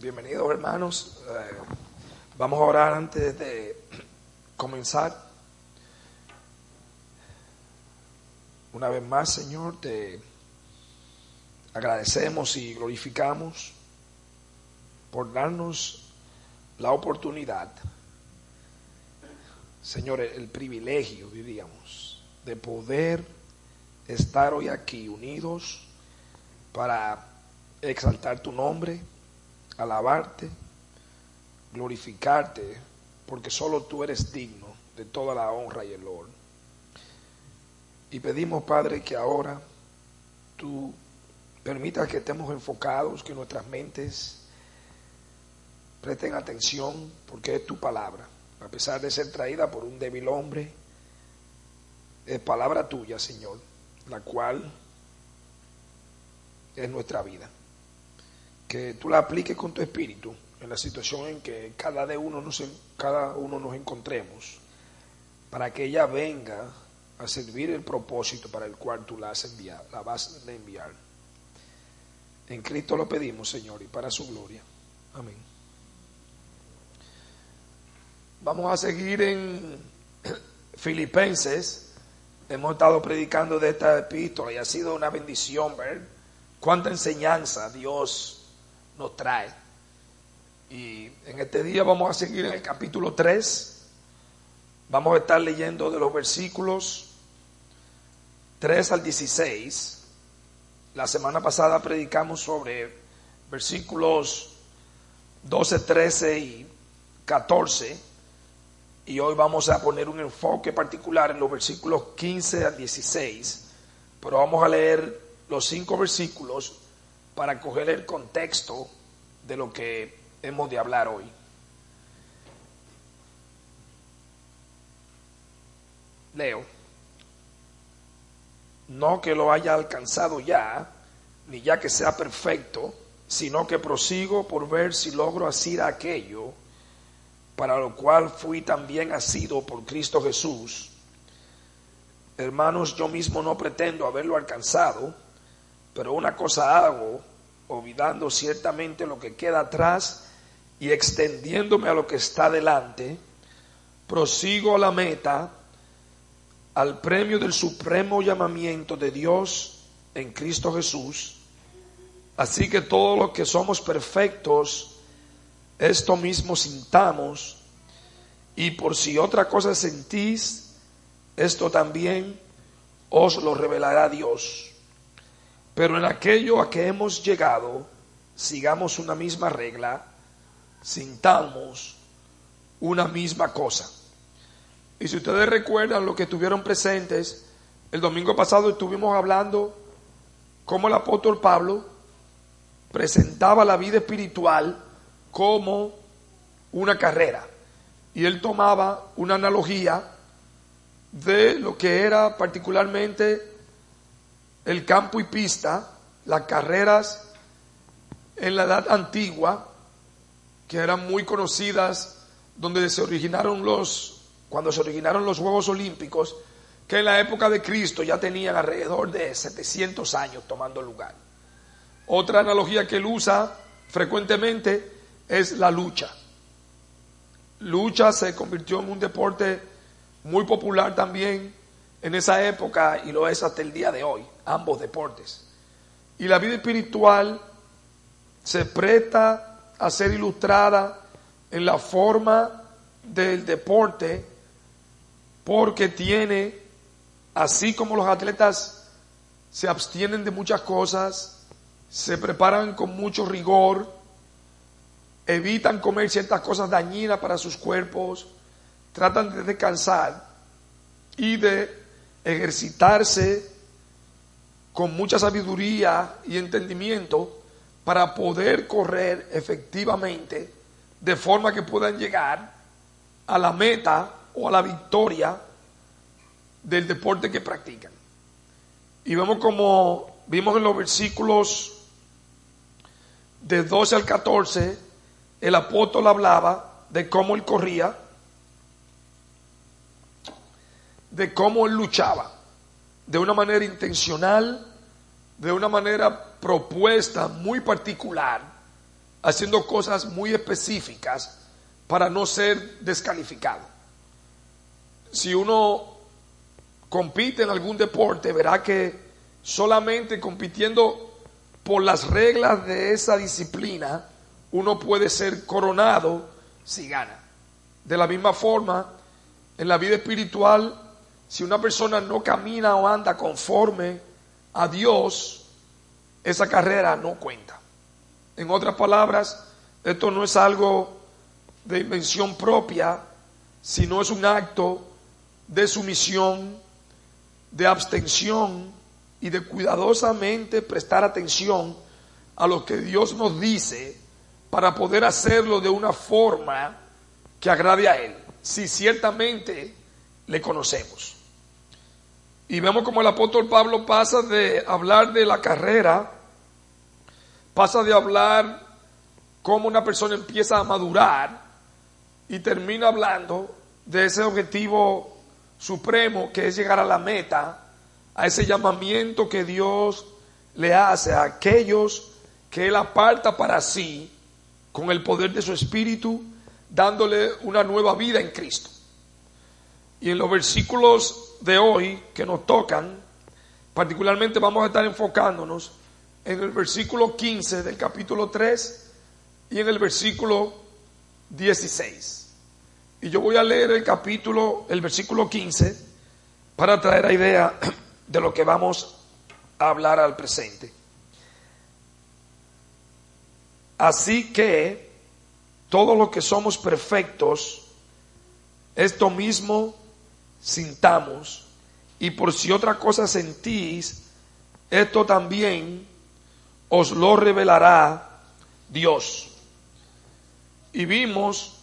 Bienvenidos hermanos. Eh, vamos a orar antes de comenzar. Una vez más, Señor, te agradecemos y glorificamos por darnos la oportunidad, Señor, el privilegio, diríamos, de poder estar hoy aquí unidos para exaltar tu nombre alabarte, glorificarte, porque solo tú eres digno de toda la honra y el honor. Y pedimos, Padre, que ahora tú permitas que estemos enfocados, que nuestras mentes presten atención, porque es tu palabra. A pesar de ser traída por un débil hombre, es palabra tuya, Señor, la cual es nuestra vida que tú la apliques con tu espíritu en la situación en que cada, de uno nos, cada uno nos encontremos, para que ella venga a servir el propósito para el cual tú la, has enviado, la vas a enviar. En Cristo lo pedimos, Señor, y para su gloria. Amén. Vamos a seguir en Filipenses. Hemos estado predicando de esta epístola y ha sido una bendición ver cuánta enseñanza Dios nos trae. Y en este día vamos a seguir en el capítulo 3. Vamos a estar leyendo de los versículos 3 al 16. La semana pasada predicamos sobre versículos 12, 13 y 14. Y hoy vamos a poner un enfoque particular en los versículos 15 al 16. Pero vamos a leer los cinco versículos para coger el contexto de lo que hemos de hablar hoy. Leo, no que lo haya alcanzado ya, ni ya que sea perfecto, sino que prosigo por ver si logro asir aquello para lo cual fui también asido por Cristo Jesús. Hermanos, yo mismo no pretendo haberlo alcanzado, pero una cosa hago, olvidando ciertamente lo que queda atrás y extendiéndome a lo que está delante, prosigo a la meta, al premio del supremo llamamiento de Dios en Cristo Jesús. Así que todos los que somos perfectos, esto mismo sintamos, y por si otra cosa sentís, esto también os lo revelará Dios. Pero en aquello a que hemos llegado, sigamos una misma regla, sintamos una misma cosa. Y si ustedes recuerdan lo que estuvieron presentes, el domingo pasado estuvimos hablando cómo el apóstol Pablo presentaba la vida espiritual como una carrera. Y él tomaba una analogía de lo que era particularmente el campo y pista, las carreras en la edad antigua, que eran muy conocidas, donde se originaron los, cuando se originaron los Juegos Olímpicos, que en la época de Cristo ya tenían alrededor de 700 años tomando lugar. Otra analogía que él usa frecuentemente es la lucha. Lucha se convirtió en un deporte muy popular también en esa época y lo es hasta el día de hoy, ambos deportes. Y la vida espiritual se presta a ser ilustrada en la forma del deporte porque tiene, así como los atletas se abstienen de muchas cosas, se preparan con mucho rigor, evitan comer ciertas cosas dañinas para sus cuerpos, tratan de descansar y de ejercitarse con mucha sabiduría y entendimiento para poder correr efectivamente de forma que puedan llegar a la meta o a la victoria del deporte que practican. Y vemos como vimos en los versículos de 12 al 14, el apóstol hablaba de cómo él corría, de cómo él luchaba, de una manera intencional, de una manera propuesta muy particular, haciendo cosas muy específicas para no ser descalificado. Si uno compite en algún deporte, verá que solamente compitiendo por las reglas de esa disciplina, uno puede ser coronado si gana. De la misma forma, en la vida espiritual, si una persona no camina o anda conforme a Dios, esa carrera no cuenta. En otras palabras, esto no es algo de invención propia, sino es un acto de sumisión, de abstención y de cuidadosamente prestar atención a lo que Dios nos dice para poder hacerlo de una forma que agrade a Él, si ciertamente le conocemos. Y vemos como el apóstol Pablo pasa de hablar de la carrera, pasa de hablar cómo una persona empieza a madurar y termina hablando de ese objetivo supremo que es llegar a la meta, a ese llamamiento que Dios le hace a aquellos que Él aparta para sí con el poder de su Espíritu, dándole una nueva vida en Cristo. Y en los versículos de hoy que nos tocan, particularmente vamos a estar enfocándonos en el versículo 15 del capítulo 3 y en el versículo 16. Y yo voy a leer el capítulo, el versículo 15, para traer la idea de lo que vamos a hablar al presente. Así que todos los que somos perfectos, esto mismo sintamos, y por si otra cosa sentís, esto también os lo revelará Dios. Y vimos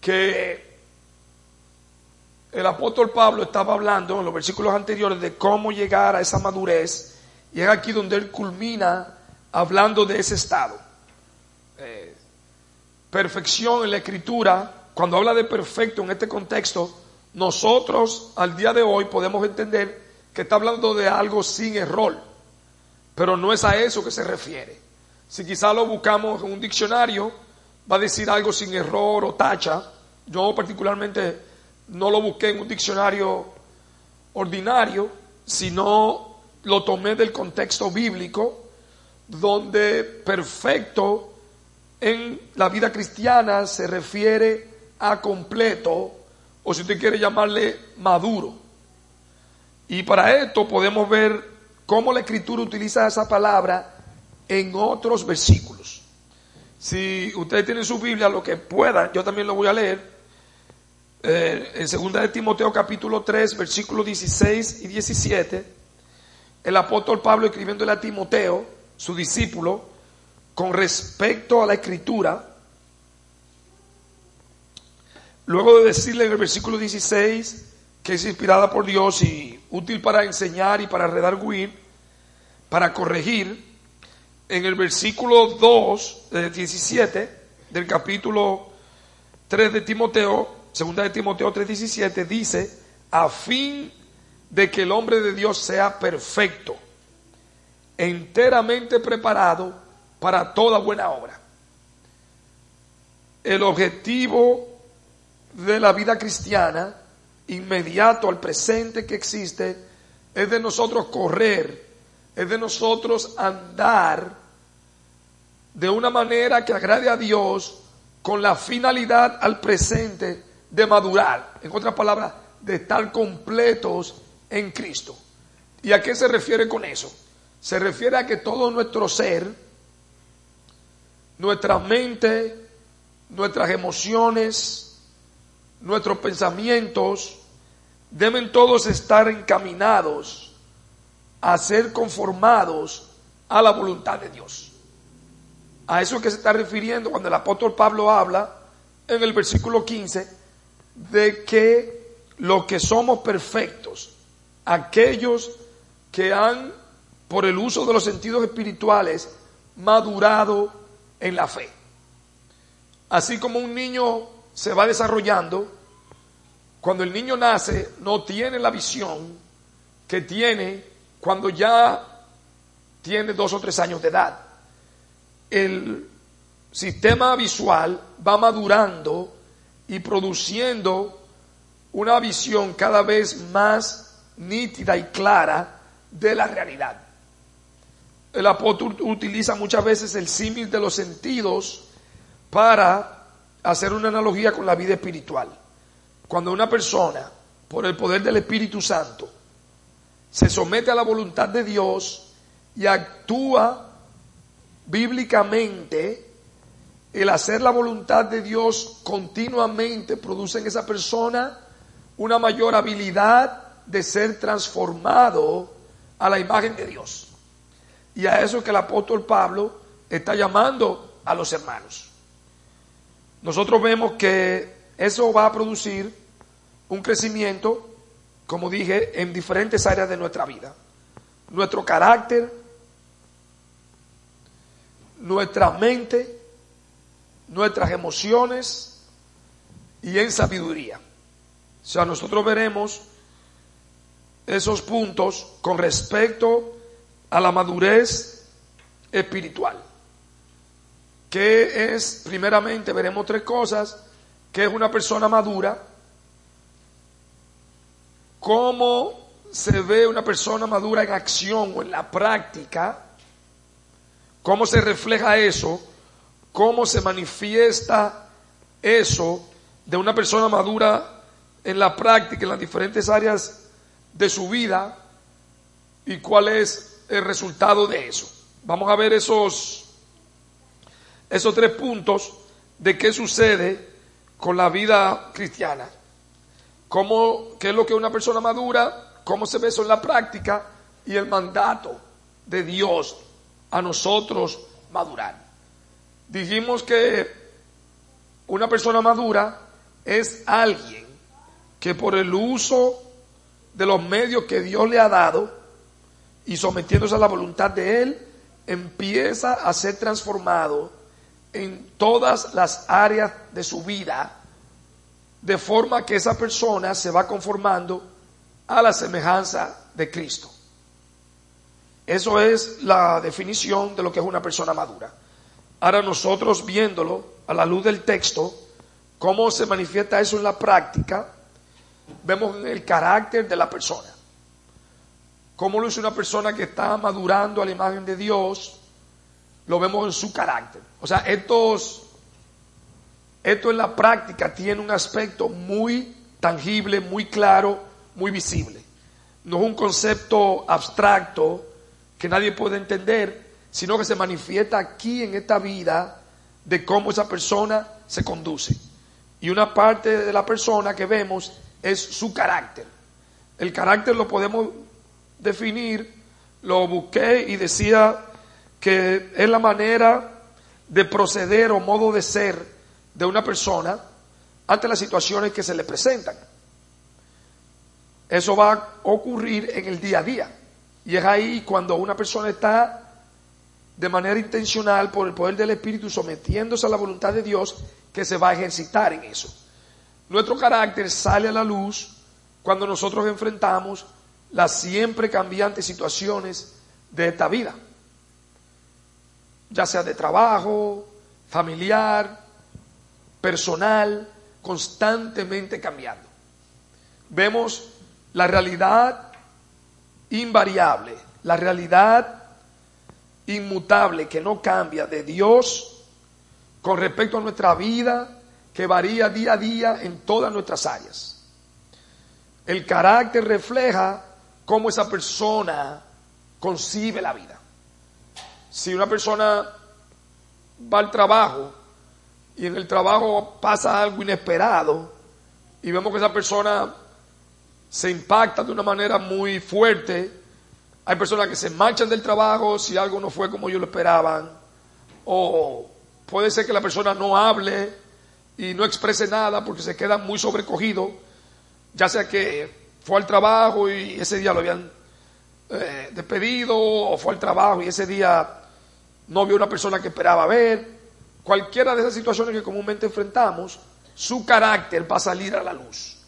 que el apóstol Pablo estaba hablando en los versículos anteriores de cómo llegar a esa madurez, y es aquí donde él culmina hablando de ese estado. Eh, perfección en la escritura, cuando habla de perfecto en este contexto, nosotros al día de hoy podemos entender que está hablando de algo sin error, pero no es a eso que se refiere. Si quizá lo buscamos en un diccionario, va a decir algo sin error o tacha. Yo particularmente no lo busqué en un diccionario ordinario, sino lo tomé del contexto bíblico, donde perfecto en la vida cristiana se refiere a completo o si usted quiere llamarle maduro. Y para esto podemos ver cómo la escritura utiliza esa palabra en otros versículos. Si ustedes tienen su Biblia, lo que puedan, yo también lo voy a leer. Eh, en 2 de Timoteo capítulo 3, versículos 16 y 17, el apóstol Pablo escribiéndole a Timoteo, su discípulo, con respecto a la escritura, Luego de decirle en el versículo 16 que es inspirada por Dios y útil para enseñar y para redarguir, para corregir, en el versículo 2, 17 del capítulo 3 de Timoteo, segunda de Timoteo 3:17, dice, a fin de que el hombre de Dios sea perfecto, enteramente preparado para toda buena obra. El objetivo de la vida cristiana, inmediato al presente que existe, es de nosotros correr, es de nosotros andar de una manera que agrade a Dios con la finalidad al presente de madurar. En otras palabras, de estar completos en Cristo. ¿Y a qué se refiere con eso? Se refiere a que todo nuestro ser, nuestra mente, nuestras emociones, nuestros pensamientos deben todos estar encaminados a ser conformados a la voluntad de Dios. A eso que se está refiriendo cuando el apóstol Pablo habla en el versículo 15 de que los que somos perfectos, aquellos que han, por el uso de los sentidos espirituales, madurado en la fe. Así como un niño se va desarrollando, cuando el niño nace no tiene la visión que tiene cuando ya tiene dos o tres años de edad. El sistema visual va madurando y produciendo una visión cada vez más nítida y clara de la realidad. El apóstol utiliza muchas veces el símil de los sentidos para hacer una analogía con la vida espiritual. Cuando una persona, por el poder del Espíritu Santo, se somete a la voluntad de Dios y actúa bíblicamente, el hacer la voluntad de Dios continuamente produce en esa persona una mayor habilidad de ser transformado a la imagen de Dios. Y a eso que el apóstol Pablo está llamando a los hermanos. Nosotros vemos que eso va a producir un crecimiento, como dije, en diferentes áreas de nuestra vida. Nuestro carácter, nuestra mente, nuestras emociones y en sabiduría. O sea, nosotros veremos esos puntos con respecto a la madurez espiritual. Que es, primeramente, veremos tres cosas, que es una persona madura, cómo se ve una persona madura en acción o en la práctica, cómo se refleja eso, cómo se manifiesta eso de una persona madura en la práctica, en las diferentes áreas de su vida y cuál es el resultado de eso. Vamos a ver esos, esos tres puntos de qué sucede con la vida cristiana. Cómo, qué es lo que una persona madura, cómo se ve eso en la práctica y el mandato de Dios a nosotros madurar. Dijimos que una persona madura es alguien que por el uso de los medios que Dios le ha dado y sometiéndose a la voluntad de Él, empieza a ser transformado en todas las áreas de su vida, de forma que esa persona se va conformando a la semejanza de Cristo. Eso es la definición de lo que es una persona madura. Ahora nosotros viéndolo a la luz del texto, cómo se manifiesta eso en la práctica, vemos el carácter de la persona. Cómo lo es una persona que está madurando a la imagen de Dios, lo vemos en su carácter. O sea, estos, esto en la práctica tiene un aspecto muy tangible, muy claro, muy visible. No es un concepto abstracto que nadie puede entender, sino que se manifiesta aquí en esta vida de cómo esa persona se conduce. Y una parte de la persona que vemos es su carácter. El carácter lo podemos definir, lo busqué y decía que es la manera de proceder o modo de ser de una persona ante las situaciones que se le presentan. Eso va a ocurrir en el día a día. Y es ahí cuando una persona está de manera intencional por el poder del Espíritu sometiéndose a la voluntad de Dios que se va a ejercitar en eso. Nuestro carácter sale a la luz cuando nosotros enfrentamos las siempre cambiantes situaciones de esta vida, ya sea de trabajo, familiar, personal, constantemente cambiando. Vemos la realidad invariable, la realidad inmutable que no cambia de Dios con respecto a nuestra vida, que varía día a día en todas nuestras áreas. El carácter refleja cómo esa persona concibe la vida. Si una persona va al trabajo y en el trabajo pasa algo inesperado y vemos que esa persona se impacta de una manera muy fuerte, hay personas que se marchan del trabajo si algo no fue como ellos lo esperaban, o puede ser que la persona no hable y no exprese nada porque se queda muy sobrecogido, ya sea que fue al trabajo y ese día lo habían eh, despedido, o fue al trabajo y ese día no vio una persona que esperaba ver. Cualquiera de esas situaciones que comúnmente enfrentamos, su carácter va a salir a la luz.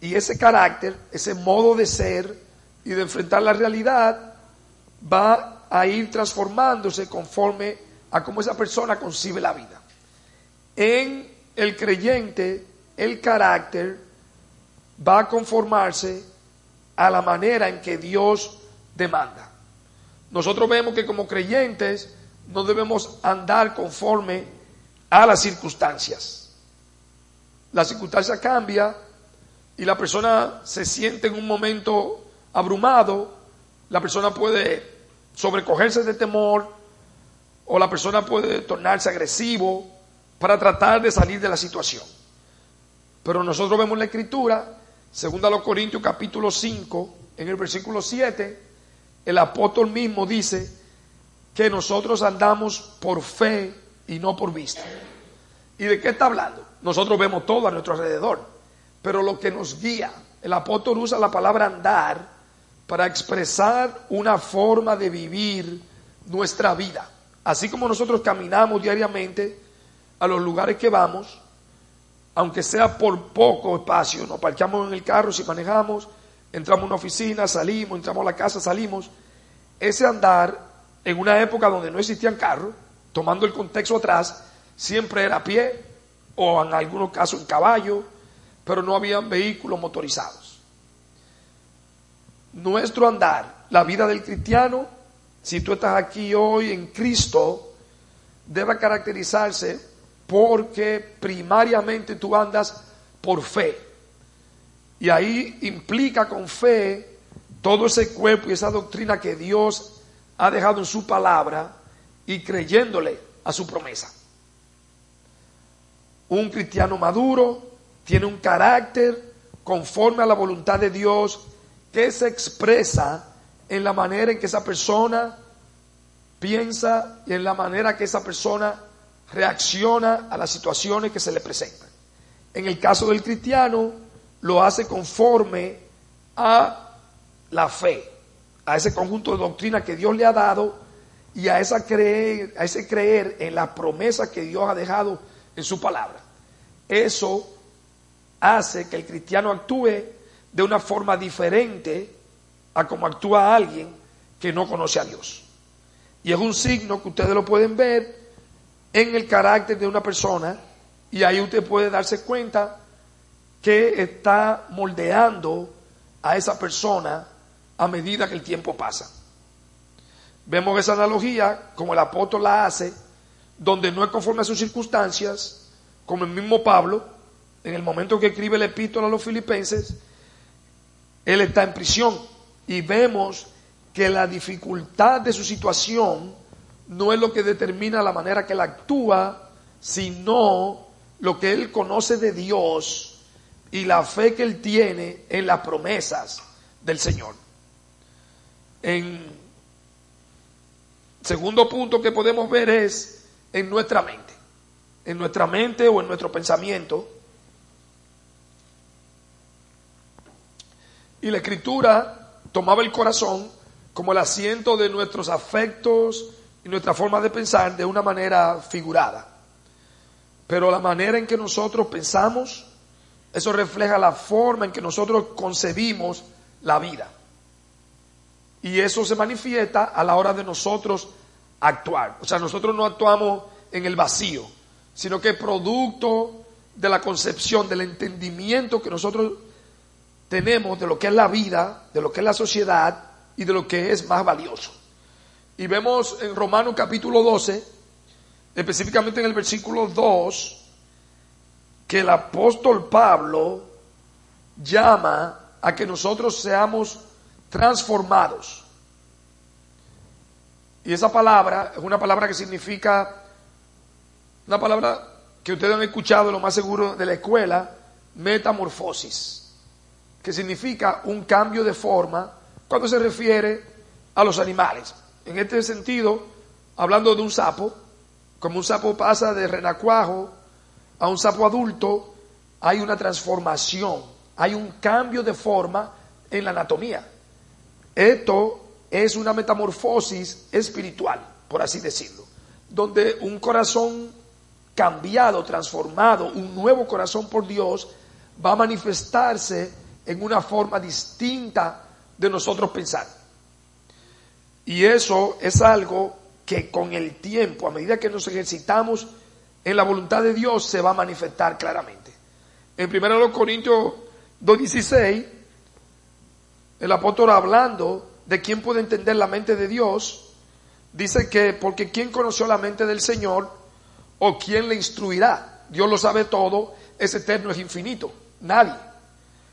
Y ese carácter, ese modo de ser y de enfrentar la realidad, va a ir transformándose conforme a cómo esa persona concibe la vida. en el creyente el carácter va a conformarse a la manera en que Dios demanda. Nosotros vemos que como creyentes no debemos andar conforme a las circunstancias. La circunstancia cambia y la persona se siente en un momento abrumado, la persona puede sobrecogerse de temor o la persona puede tornarse agresivo para tratar de salir de la situación. Pero nosotros vemos la escritura, según a los Corintios capítulo 5, en el versículo 7, el apóstol mismo dice que nosotros andamos por fe y no por vista. ¿Y de qué está hablando? Nosotros vemos todo a nuestro alrededor pero lo que nos guía, el apóstol usa la palabra andar para expresar una forma de vivir nuestra vida. Así como nosotros caminamos diariamente a los lugares que vamos, aunque sea por poco espacio, nos parqueamos en el carro si manejamos, entramos a una oficina, salimos, entramos a la casa, salimos. Ese andar en una época donde no existían carros, tomando el contexto atrás, siempre era a pie o en algunos casos en caballo pero no habían vehículos motorizados. Nuestro andar, la vida del cristiano, si tú estás aquí hoy en Cristo, debe caracterizarse porque primariamente tú andas por fe. Y ahí implica con fe todo ese cuerpo y esa doctrina que Dios ha dejado en su palabra y creyéndole a su promesa. Un cristiano maduro tiene un carácter conforme a la voluntad de Dios que se expresa en la manera en que esa persona piensa y en la manera que esa persona reacciona a las situaciones que se le presentan. En el caso del cristiano, lo hace conforme a la fe, a ese conjunto de doctrina que Dios le ha dado y a, creer, a ese creer en la promesa que Dios ha dejado en su palabra. Eso hace que el cristiano actúe de una forma diferente a como actúa alguien que no conoce a Dios. Y es un signo que ustedes lo pueden ver en el carácter de una persona y ahí usted puede darse cuenta que está moldeando a esa persona a medida que el tiempo pasa. Vemos esa analogía como el apóstol la hace, donde no es conforme a sus circunstancias, como el mismo Pablo, en el momento que escribe el epístola a los filipenses, él está en prisión y vemos que la dificultad de su situación no es lo que determina la manera que él actúa, sino lo que él conoce de Dios y la fe que él tiene en las promesas del Señor. En segundo punto que podemos ver es en nuestra mente, en nuestra mente o en nuestro pensamiento Y la escritura tomaba el corazón como el asiento de nuestros afectos y nuestra forma de pensar de una manera figurada. Pero la manera en que nosotros pensamos, eso refleja la forma en que nosotros concebimos la vida. Y eso se manifiesta a la hora de nosotros actuar. O sea, nosotros no actuamos en el vacío, sino que producto de la concepción, del entendimiento que nosotros tenemos de lo que es la vida, de lo que es la sociedad y de lo que es más valioso. Y vemos en Romanos capítulo 12, específicamente en el versículo 2, que el apóstol Pablo llama a que nosotros seamos transformados. Y esa palabra es una palabra que significa, una palabra que ustedes han escuchado lo más seguro de la escuela, metamorfosis que significa un cambio de forma cuando se refiere a los animales. En este sentido, hablando de un sapo, como un sapo pasa de renacuajo a un sapo adulto, hay una transformación, hay un cambio de forma en la anatomía. Esto es una metamorfosis espiritual, por así decirlo, donde un corazón cambiado, transformado, un nuevo corazón por Dios, va a manifestarse en una forma distinta de nosotros pensar. Y eso es algo que con el tiempo, a medida que nos ejercitamos en la voluntad de Dios se va a manifestar claramente. En 1 Corintios 2.16, el apóstol hablando de quién puede entender la mente de Dios, dice que porque quién conoció la mente del Señor o quién le instruirá. Dios lo sabe todo, es eterno, es infinito. Nadie.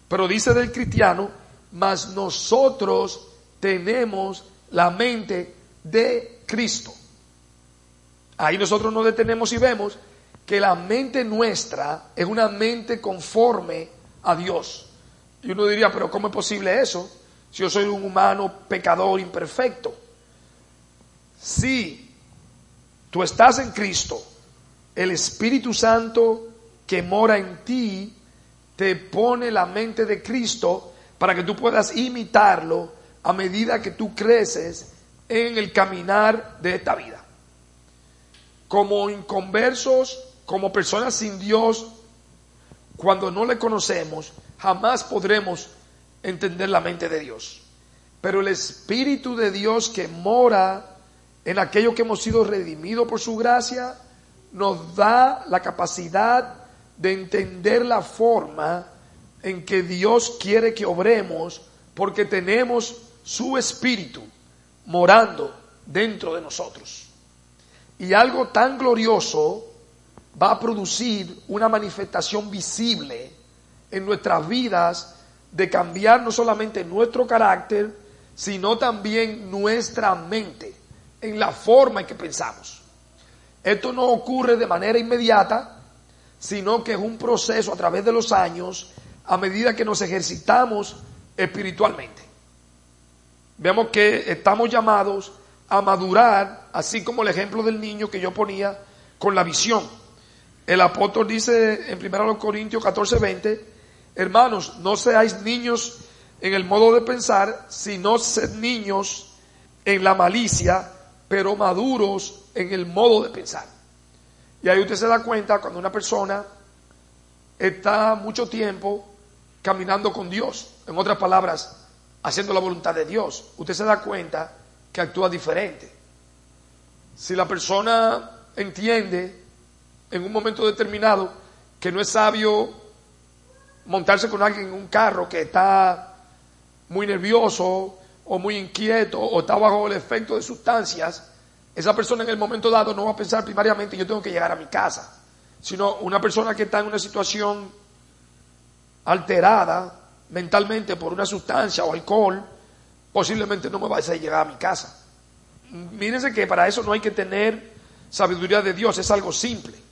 Pero dice del cristiano, mas nosotros tenemos la mente de Cristo. Ahí nosotros nos detenemos y vemos que la mente nuestra es una mente conforme a Dios. Y uno diría, pero ¿cómo es posible eso? Si yo soy un humano pecador imperfecto. Si tú estás en Cristo, el Espíritu Santo que mora en ti te pone la mente de Cristo para que tú puedas imitarlo a medida que tú creces en el caminar de esta vida. Como inconversos, como personas sin Dios, cuando no le conocemos, jamás podremos entender la mente de Dios. Pero el Espíritu de Dios que mora en aquello que hemos sido redimidos por su gracia, nos da la capacidad de entender la forma en que Dios quiere que obremos, porque tenemos su Espíritu morando dentro de nosotros. Y algo tan glorioso va a producir una manifestación visible en nuestras vidas de cambiar no solamente nuestro carácter, sino también nuestra mente, en la forma en que pensamos. Esto no ocurre de manera inmediata, sino que es un proceso a través de los años, a medida que nos ejercitamos espiritualmente. Vemos que estamos llamados a madurar, así como el ejemplo del niño que yo ponía con la visión. El apóstol dice en 1 Corintios 14, 20, hermanos, no seáis niños en el modo de pensar, sino sed niños en la malicia, pero maduros en el modo de pensar. Y ahí usted se da cuenta cuando una persona está mucho tiempo caminando con Dios, en otras palabras, haciendo la voluntad de Dios, usted se da cuenta que actúa diferente. Si la persona entiende en un momento determinado que no es sabio montarse con alguien en un carro que está muy nervioso o muy inquieto o está bajo el efecto de sustancias, esa persona en el momento dado no va a pensar primariamente yo tengo que llegar a mi casa, sino una persona que está en una situación alterada mentalmente por una sustancia o alcohol, posiblemente no me va a llegar a mi casa. Mírense que para eso no hay que tener sabiduría de Dios, es algo simple.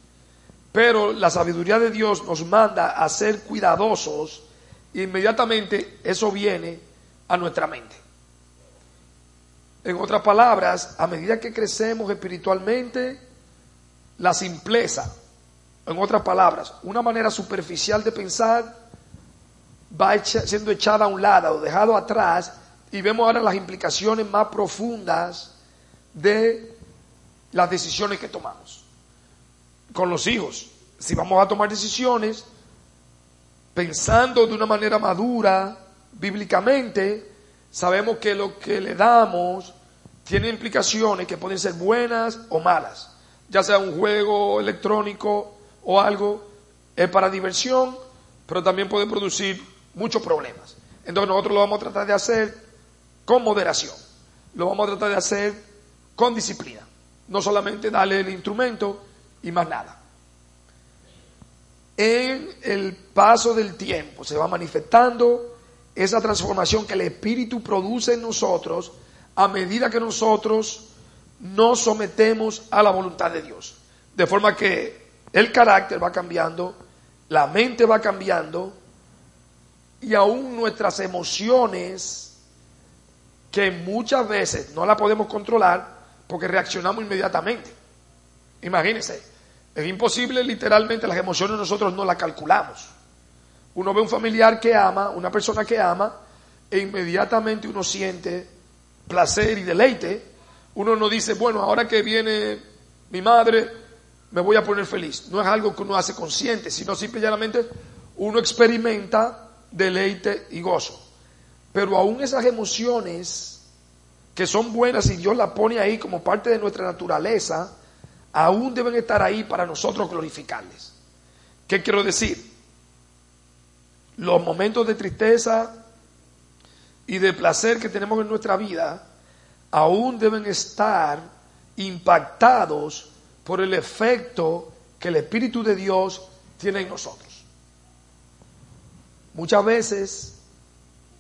Pero la sabiduría de Dios nos manda a ser cuidadosos e inmediatamente eso viene a nuestra mente. En otras palabras, a medida que crecemos espiritualmente, la simpleza, en otras palabras, una manera superficial de pensar va siendo echada a un lado o dejado atrás y vemos ahora las implicaciones más profundas de las decisiones que tomamos. Con los hijos, si vamos a tomar decisiones pensando de una manera madura, bíblicamente, sabemos que lo que le damos tiene implicaciones que pueden ser buenas o malas, ya sea un juego electrónico o algo, es para diversión, pero también puede producir muchos problemas. Entonces nosotros lo vamos a tratar de hacer con moderación, lo vamos a tratar de hacer con disciplina, no solamente darle el instrumento y más nada. En el paso del tiempo se va manifestando esa transformación que el Espíritu produce en nosotros a medida que nosotros nos sometemos a la voluntad de Dios. De forma que el carácter va cambiando, la mente va cambiando y aún nuestras emociones, que muchas veces no las podemos controlar porque reaccionamos inmediatamente. Imagínense, es imposible literalmente las emociones nosotros no las calculamos. Uno ve un familiar que ama, una persona que ama, e inmediatamente uno siente placer y deleite. Uno no dice, bueno, ahora que viene mi madre, me voy a poner feliz. No es algo que uno hace consciente, sino simplemente uno experimenta deleite y gozo. Pero aún esas emociones que son buenas y Dios las pone ahí como parte de nuestra naturaleza, aún deben estar ahí para nosotros glorificarles. ¿Qué quiero decir? Los momentos de tristeza y de placer que tenemos en nuestra vida aún deben estar impactados por el efecto que el Espíritu de Dios tiene en nosotros. Muchas veces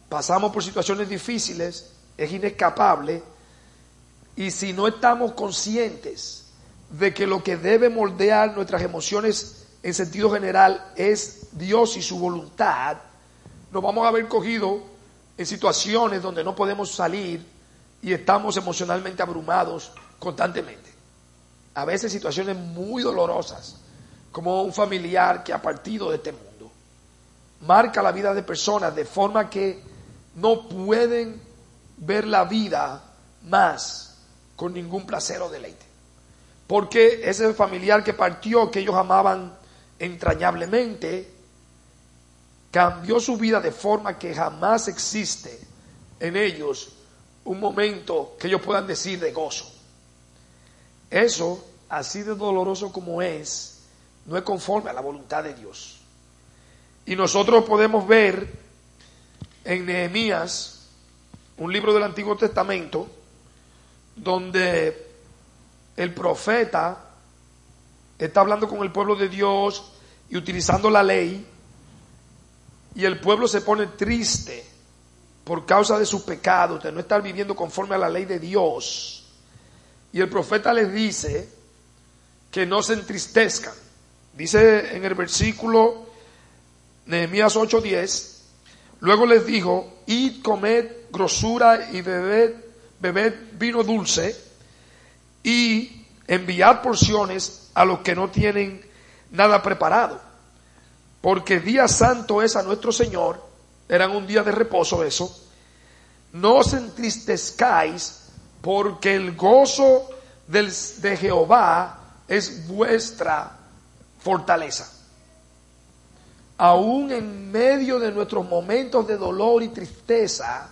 pasamos por situaciones difíciles, es inescapable, y si no estamos conscientes de que lo que debe moldear nuestras emociones en sentido general es Dios y su voluntad, nos vamos a haber cogido en situaciones donde no podemos salir y estamos emocionalmente abrumados constantemente. A veces situaciones muy dolorosas, como un familiar que ha partido de este mundo. Marca la vida de personas de forma que no pueden ver la vida más con ningún placer o deleite. Porque ese familiar que partió, que ellos amaban entrañablemente, cambió su vida de forma que jamás existe en ellos un momento que ellos puedan decir de gozo. Eso, así de doloroso como es, no es conforme a la voluntad de Dios. Y nosotros podemos ver en Nehemías, un libro del Antiguo Testamento, donde el profeta está hablando con el pueblo de Dios y utilizando la ley, y el pueblo se pone triste por causa de su pecado, de no estar viviendo conforme a la ley de Dios. Y el profeta les dice que no se entristezcan. Dice en el versículo Nehemías 8:10, luego les dijo, id, comed grosura y bebed, bebed vino dulce y enviad porciones a los que no tienen nada preparado porque día santo es a nuestro Señor, eran un día de reposo eso, no os entristezcáis porque el gozo del, de Jehová es vuestra fortaleza. Aún en medio de nuestros momentos de dolor y tristeza,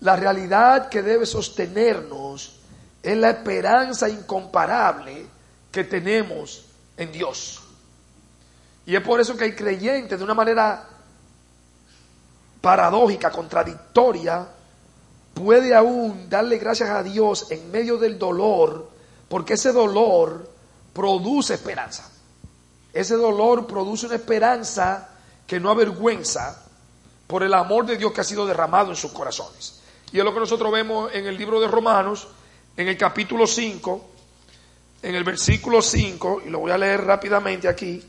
la realidad que debe sostenernos es la esperanza incomparable que tenemos en Dios. Y es por eso que el creyente, de una manera paradójica, contradictoria, puede aún darle gracias a Dios en medio del dolor, porque ese dolor produce esperanza. Ese dolor produce una esperanza que no avergüenza por el amor de Dios que ha sido derramado en sus corazones. Y es lo que nosotros vemos en el libro de Romanos, en el capítulo 5, en el versículo 5, y lo voy a leer rápidamente aquí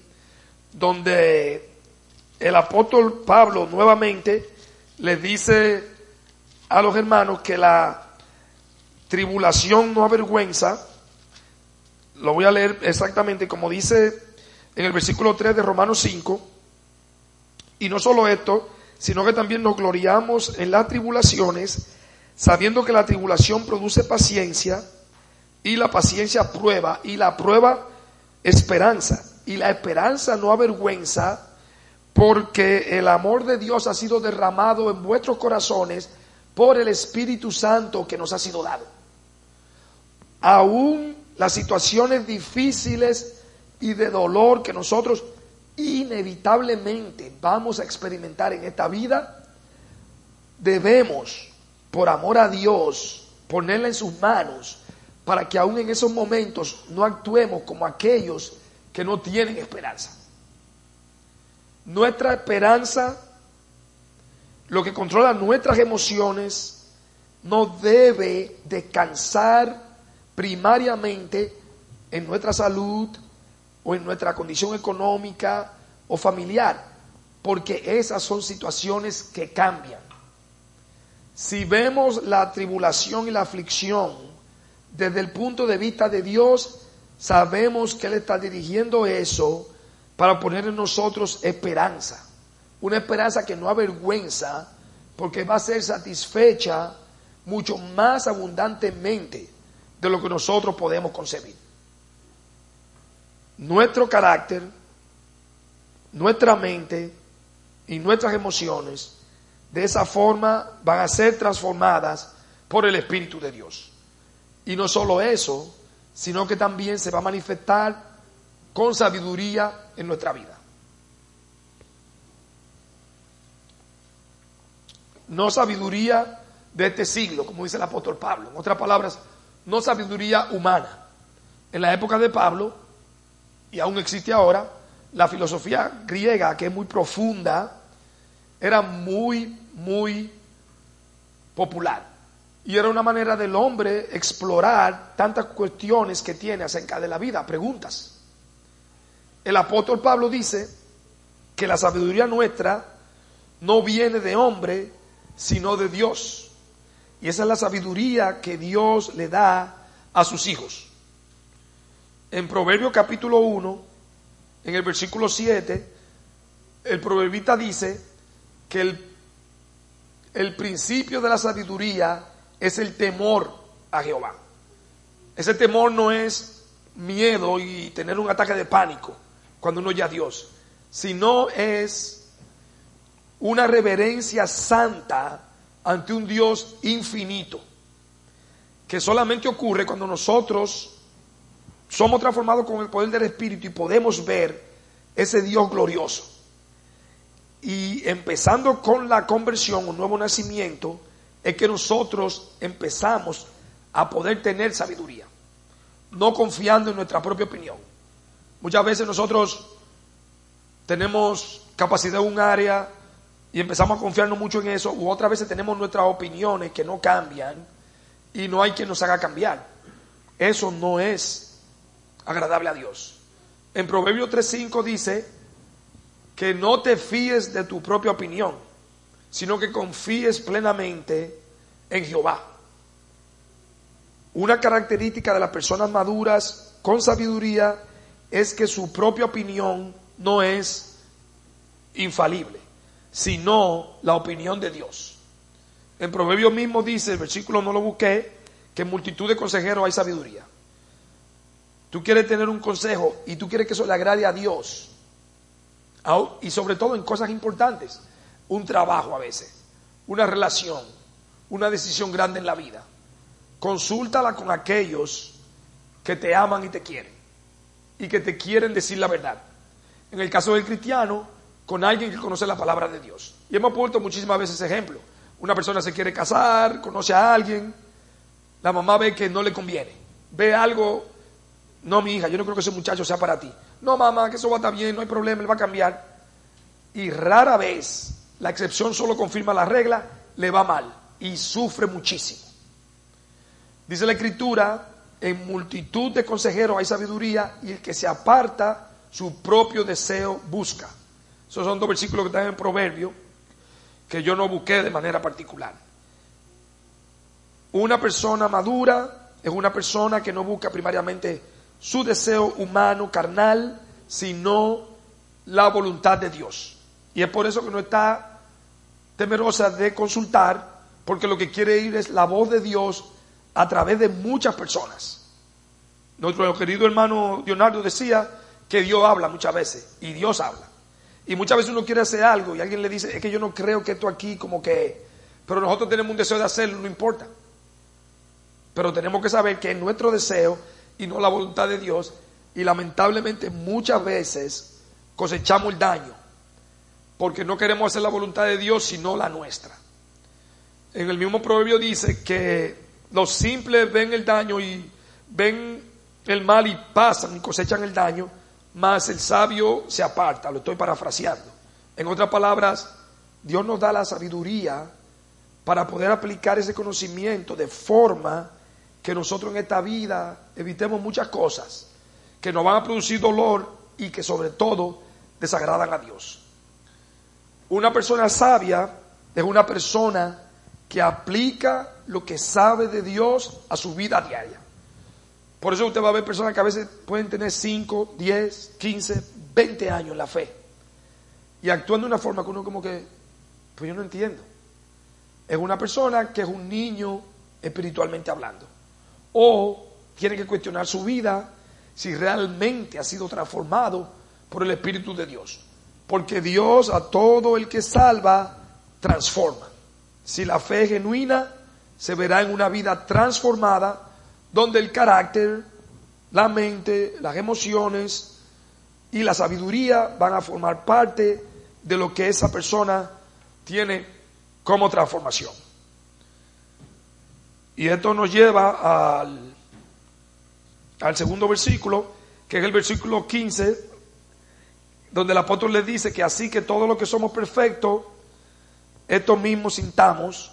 donde el apóstol Pablo nuevamente le dice a los hermanos que la tribulación no avergüenza. Lo voy a leer exactamente como dice en el versículo 3 de Romanos 5. Y no solo esto, sino que también nos gloriamos en las tribulaciones, sabiendo que la tribulación produce paciencia y la paciencia prueba y la prueba esperanza y la esperanza no avergüenza, porque el amor de Dios ha sido derramado en vuestros corazones por el Espíritu Santo que nos ha sido dado. Aún las situaciones difíciles y de dolor que nosotros inevitablemente vamos a experimentar en esta vida, debemos, por amor a Dios, ponerla en sus manos para que aún en esos momentos no actuemos como aquellos que no tienen esperanza. Nuestra esperanza, lo que controla nuestras emociones, no debe descansar primariamente en nuestra salud o en nuestra condición económica o familiar, porque esas son situaciones que cambian. Si vemos la tribulación y la aflicción desde el punto de vista de Dios, sabemos que Él está dirigiendo eso para poner en nosotros esperanza. Una esperanza que no avergüenza porque va a ser satisfecha mucho más abundantemente de lo que nosotros podemos concebir. Nuestro carácter, nuestra mente y nuestras emociones de esa forma van a ser transformadas por el Espíritu de Dios. Y no solo eso, sino que también se va a manifestar con sabiduría en nuestra vida. No sabiduría de este siglo, como dice el apóstol Pablo. En otras palabras, no sabiduría humana. En la época de Pablo, y aún existe ahora, la filosofía griega, que es muy profunda, era muy, muy popular. Y era una manera del hombre explorar tantas cuestiones que tiene acerca de la vida, preguntas. El apóstol Pablo dice que la sabiduría nuestra no viene de hombre, sino de Dios. Y esa es la sabiduría que Dios le da a sus hijos. En Proverbio capítulo 1, en el versículo 7, el proverbista dice que el, principio de la sabiduría es el temor a Jehová. Ese temor no es miedo y tener un ataque de pánico cuando uno oye a Dios, sino es una reverencia santa ante un Dios infinito, que solamente ocurre cuando nosotros somos transformados con el poder del Espíritu y podemos ver ese Dios glorioso. Y empezando con la conversión, un nuevo nacimiento, es que nosotros empezamos a poder tener sabiduría, no confiando en nuestra propia opinión. Muchas veces nosotros tenemos capacidad en un área y empezamos a confiarnos mucho en eso, u otras veces tenemos nuestras opiniones que no cambian y no hay quien nos haga cambiar. Eso no es agradable a Dios. En Proverbio 3.5 dice que no te fíes de tu propia opinión, sino que confíes plenamente en Jehová. Una característica de las personas maduras con sabiduría es que su propia opinión no es infalible, sino la opinión de Dios. En Proverbios mismo dice, el versículo no lo busqué, que en multitud de consejeros hay sabiduría. Tú quieres tener un consejo y tú quieres que eso le agrade a Dios. Y sobre todo en cosas importantes. Un trabajo a veces, una relación, una decisión grande en la vida. Consúltala con aquellos que te aman y te quieren. Y que te quieren decir la verdad. En el caso del cristiano, con alguien que conoce la palabra de Dios. Y hemos puesto muchísimas veces ejemplo. Una persona se quiere casar, conoce a alguien, la mamá ve que no le conviene. Ve algo no, mi hija, yo no creo que ese muchacho sea para ti. No, mamá, que eso va a estar bien, no hay problema, él va a cambiar. Y rara vez, la excepción solo confirma la regla, le va mal y sufre muchísimo. Dice la escritura, en multitud de consejeros hay sabiduría y el que se aparta su propio deseo busca. Esos son dos versículos que están en Proverbio que yo no busqué de manera particular. Una persona madura es una persona que no busca primariamente su deseo humano, carnal, sino la voluntad de Dios. Y es por eso que no está temerosa de consultar, porque lo que quiere ir es la voz de Dios a través de muchas personas. Nuestro querido hermano Leonardo decía que Dios habla muchas veces, y Dios habla. Y muchas veces uno quiere hacer algo y alguien le dice, es que yo no creo que esto aquí como que, pero nosotros tenemos un deseo de hacerlo, no importa. Pero tenemos que saber que nuestro deseo y no la voluntad de Dios. Y lamentablemente muchas veces cosechamos el daño porque no queremos hacer la voluntad de Dios sino la nuestra. En el mismo proverbio dice que los simples ven el daño y ven el mal y pasan y cosechan el daño, mas el sabio se aparta, lo estoy parafraseando. En otras palabras, Dios nos da la sabiduría para poder aplicar ese conocimiento de forma que nosotros en esta vida evitemos muchas cosas que nos van a producir dolor y que sobre todo desagradan a Dios. Una persona sabia es una persona que aplica lo que sabe de Dios a su vida diaria. Por eso usted va a ver personas que a veces pueden tener 5, 10, 15, 20 años en la fe. Y actuando de una forma que uno como que, pues yo no entiendo. Es una persona que es un niño espiritualmente hablando o tiene que cuestionar su vida si realmente ha sido transformado por el Espíritu de Dios. Porque Dios a todo el que salva transforma. Si la fe es genuina, se verá en una vida transformada donde el carácter la mente, las emociones y la sabiduría van a formar parte de lo que esa persona tiene como transformación. Y esto nos lleva al, al segundo versículo, que es el versículo 15, donde el apóstol le dice que así que todo lo que somos perfectos, esto mismo sintamos,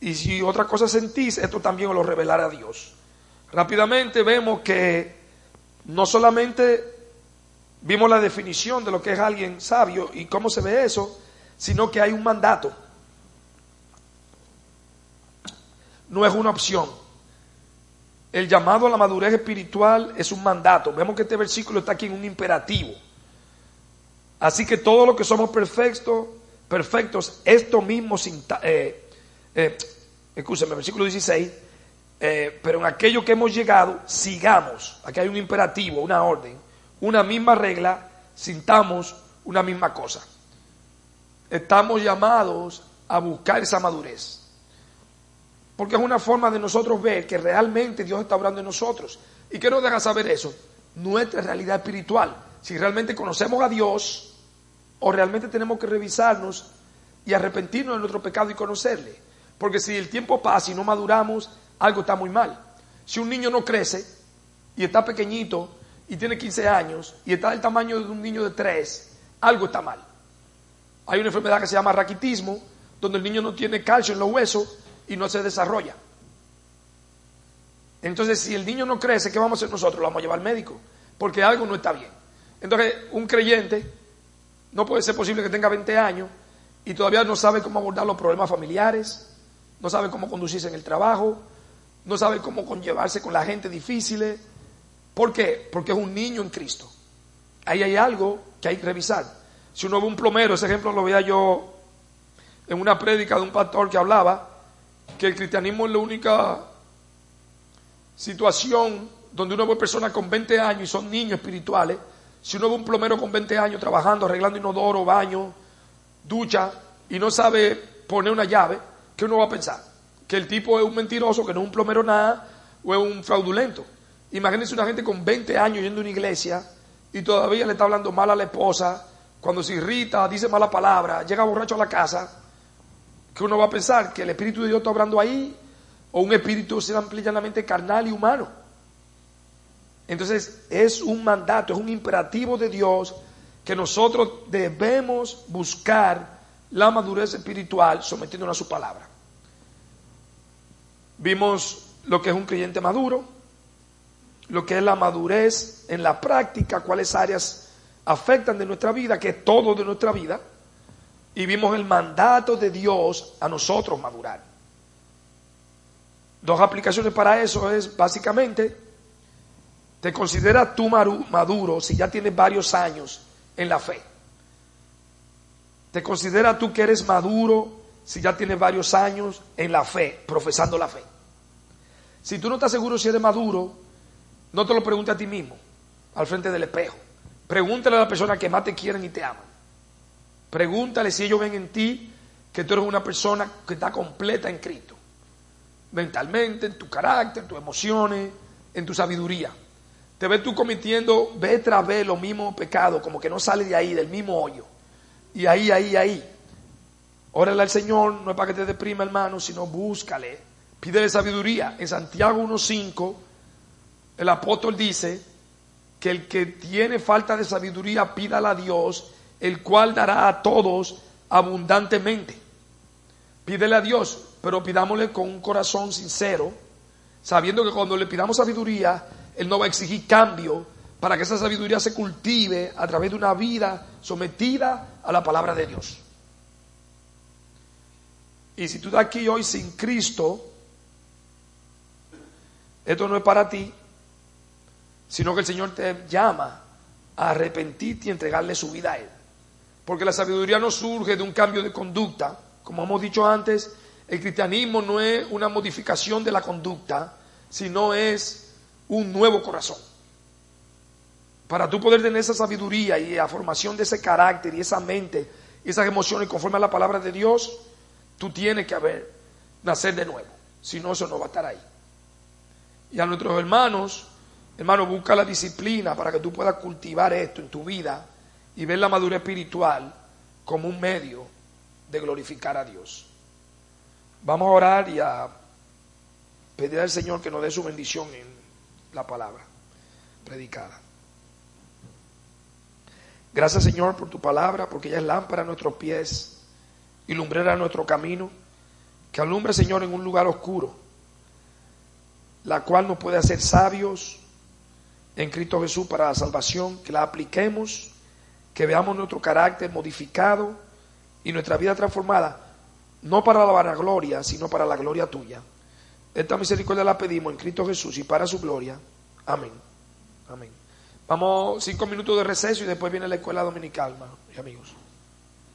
y si otra cosa sentís, esto también lo revelará Dios. Rápidamente vemos que no solamente vimos la definición de lo que es alguien sabio y cómo se ve eso, sino que hay un mandato. No es una opción. El llamado a la madurez espiritual es un mandato. Vemos que este versículo está aquí en un imperativo. Así que todo lo que somos perfectos, perfectos, esto mismo, eh, eh, versículo 16, eh, pero en aquello que hemos llegado, sigamos. Aquí hay un imperativo, una orden, una misma regla, sintamos una misma cosa. Estamos llamados a buscar esa madurez. Porque es una forma de nosotros ver que realmente Dios está hablando en nosotros. ¿Y qué nos deja saber eso? Nuestra realidad espiritual. Si realmente conocemos a Dios, o realmente tenemos que revisarnos y arrepentirnos de nuestro pecado y conocerle. Porque si el tiempo pasa y no maduramos, algo está muy mal. Si un niño no crece y está pequeñito y tiene 15 años y está del tamaño de un niño de 3, algo está mal. Hay una enfermedad que se llama raquitismo, donde el niño no tiene calcio en los huesos y no se desarrolla. Entonces, si el niño no crece, ¿qué vamos a hacer nosotros? Lo vamos a llevar al médico, porque algo no está bien. Entonces, un creyente no puede ser posible que tenga 20 años y todavía no sabe cómo abordar los problemas familiares, no sabe cómo conducirse en el trabajo, no sabe cómo conllevarse con la gente difícil. ¿Por qué? Porque es un niño en Cristo. Ahí hay algo que hay que revisar. Si uno ve un plomero, ese ejemplo lo veía yo en una prédica de un pastor que hablaba que el cristianismo es la única situación donde uno ve personas con 20 años y son niños espirituales si uno ve un plomero con 20 años trabajando, arreglando inodoro, baño, ducha, y no sabe poner una llave, ¿qué uno va a pensar? Que el tipo es un mentiroso, que no es un plomero nada, o es un fraudulento. Imagínense una gente con 20 años yendo a una iglesia y todavía le está hablando mal a la esposa, cuando se irrita, dice mala palabra, llega borracho a la casa, ¿qué uno va a pensar? Que el Espíritu de Dios está hablando ahí, o un espíritu llanamente carnal y humano. Entonces es un mandato, es un imperativo de Dios que nosotros debemos buscar la madurez espiritual sometiéndonos a su palabra. Vimos lo que es un creyente maduro, lo que es la madurez en la práctica, cuáles áreas afectan de nuestra vida, que es todo de nuestra vida, y vimos el mandato de Dios a nosotros madurar. Dos aplicaciones para eso es básicamente te consideras tú maduro si ya tienes varios años en la fe. Te consideras tú que eres maduro si ya tienes varios años en la fe, profesando la fe. Si tú no estás seguro si eres maduro, no te lo preguntes a ti mismo, al frente del espejo. Pregúntale a la persona que más te quieren y te aman. Pregúntale si ellos ven en ti que tú eres una persona que está completa en Cristo. Mentalmente, en tu carácter, en tus emociones, en tu sabiduría te ves tú cometiendo ve tras vez los mismos pecados, como que no sale de ahí, del mismo hoyo. Y ahí, ahí, ahí. Órale al Señor, no es para que te deprima, hermano, sino búscale. Pídele sabiduría. En Santiago 1.5, el apóstol dice que el que tiene falta de sabiduría, pídala a Dios, el cual dará a todos abundantemente. Pídele a Dios, pero pidámosle con un corazón sincero, sabiendo que cuando le pidamos sabiduría, él no va a exigir cambio para que esa sabiduría se cultive a través de una vida sometida a la palabra de Dios. Y si tú estás aquí hoy sin Cristo, esto no es para ti, sino que el Señor te llama a arrepentirte y entregarle su vida a Él. Porque la sabiduría no surge de un cambio de conducta. Como hemos dicho antes, el cristianismo no es una modificación de la conducta, sino es un nuevo corazón. Para tú poder tener esa sabiduría y la formación de ese carácter y esa mente y esas emociones conforme a la palabra de Dios, tú tienes que haber, nacer de nuevo. Si no, eso no va a estar ahí. Y a nuestros hermanos Hermano, busca la disciplina para que tú puedas cultivar esto en tu vida y ver la madurez espiritual como un medio de glorificar a Dios. Vamos a orar y a pedir al Señor que nos dé su bendición en la palabra predicada. Gracias Señor por tu palabra, porque ella es lámpara a nuestros pies y lumbrera a nuestro camino, que alumbre Señor en un lugar oscuro, la cual nos puede hacer sabios en Cristo Jesús para la salvación, que la apliquemos, que veamos nuestro carácter modificado y nuestra vida transformada, no para la vanagloria, sino para la gloria tuya. Esta misericordia la pedimos en Cristo Jesús y para su gloria. Amén. Amén. Vamos cinco minutos de receso y después viene la escuela dominical, y amigos.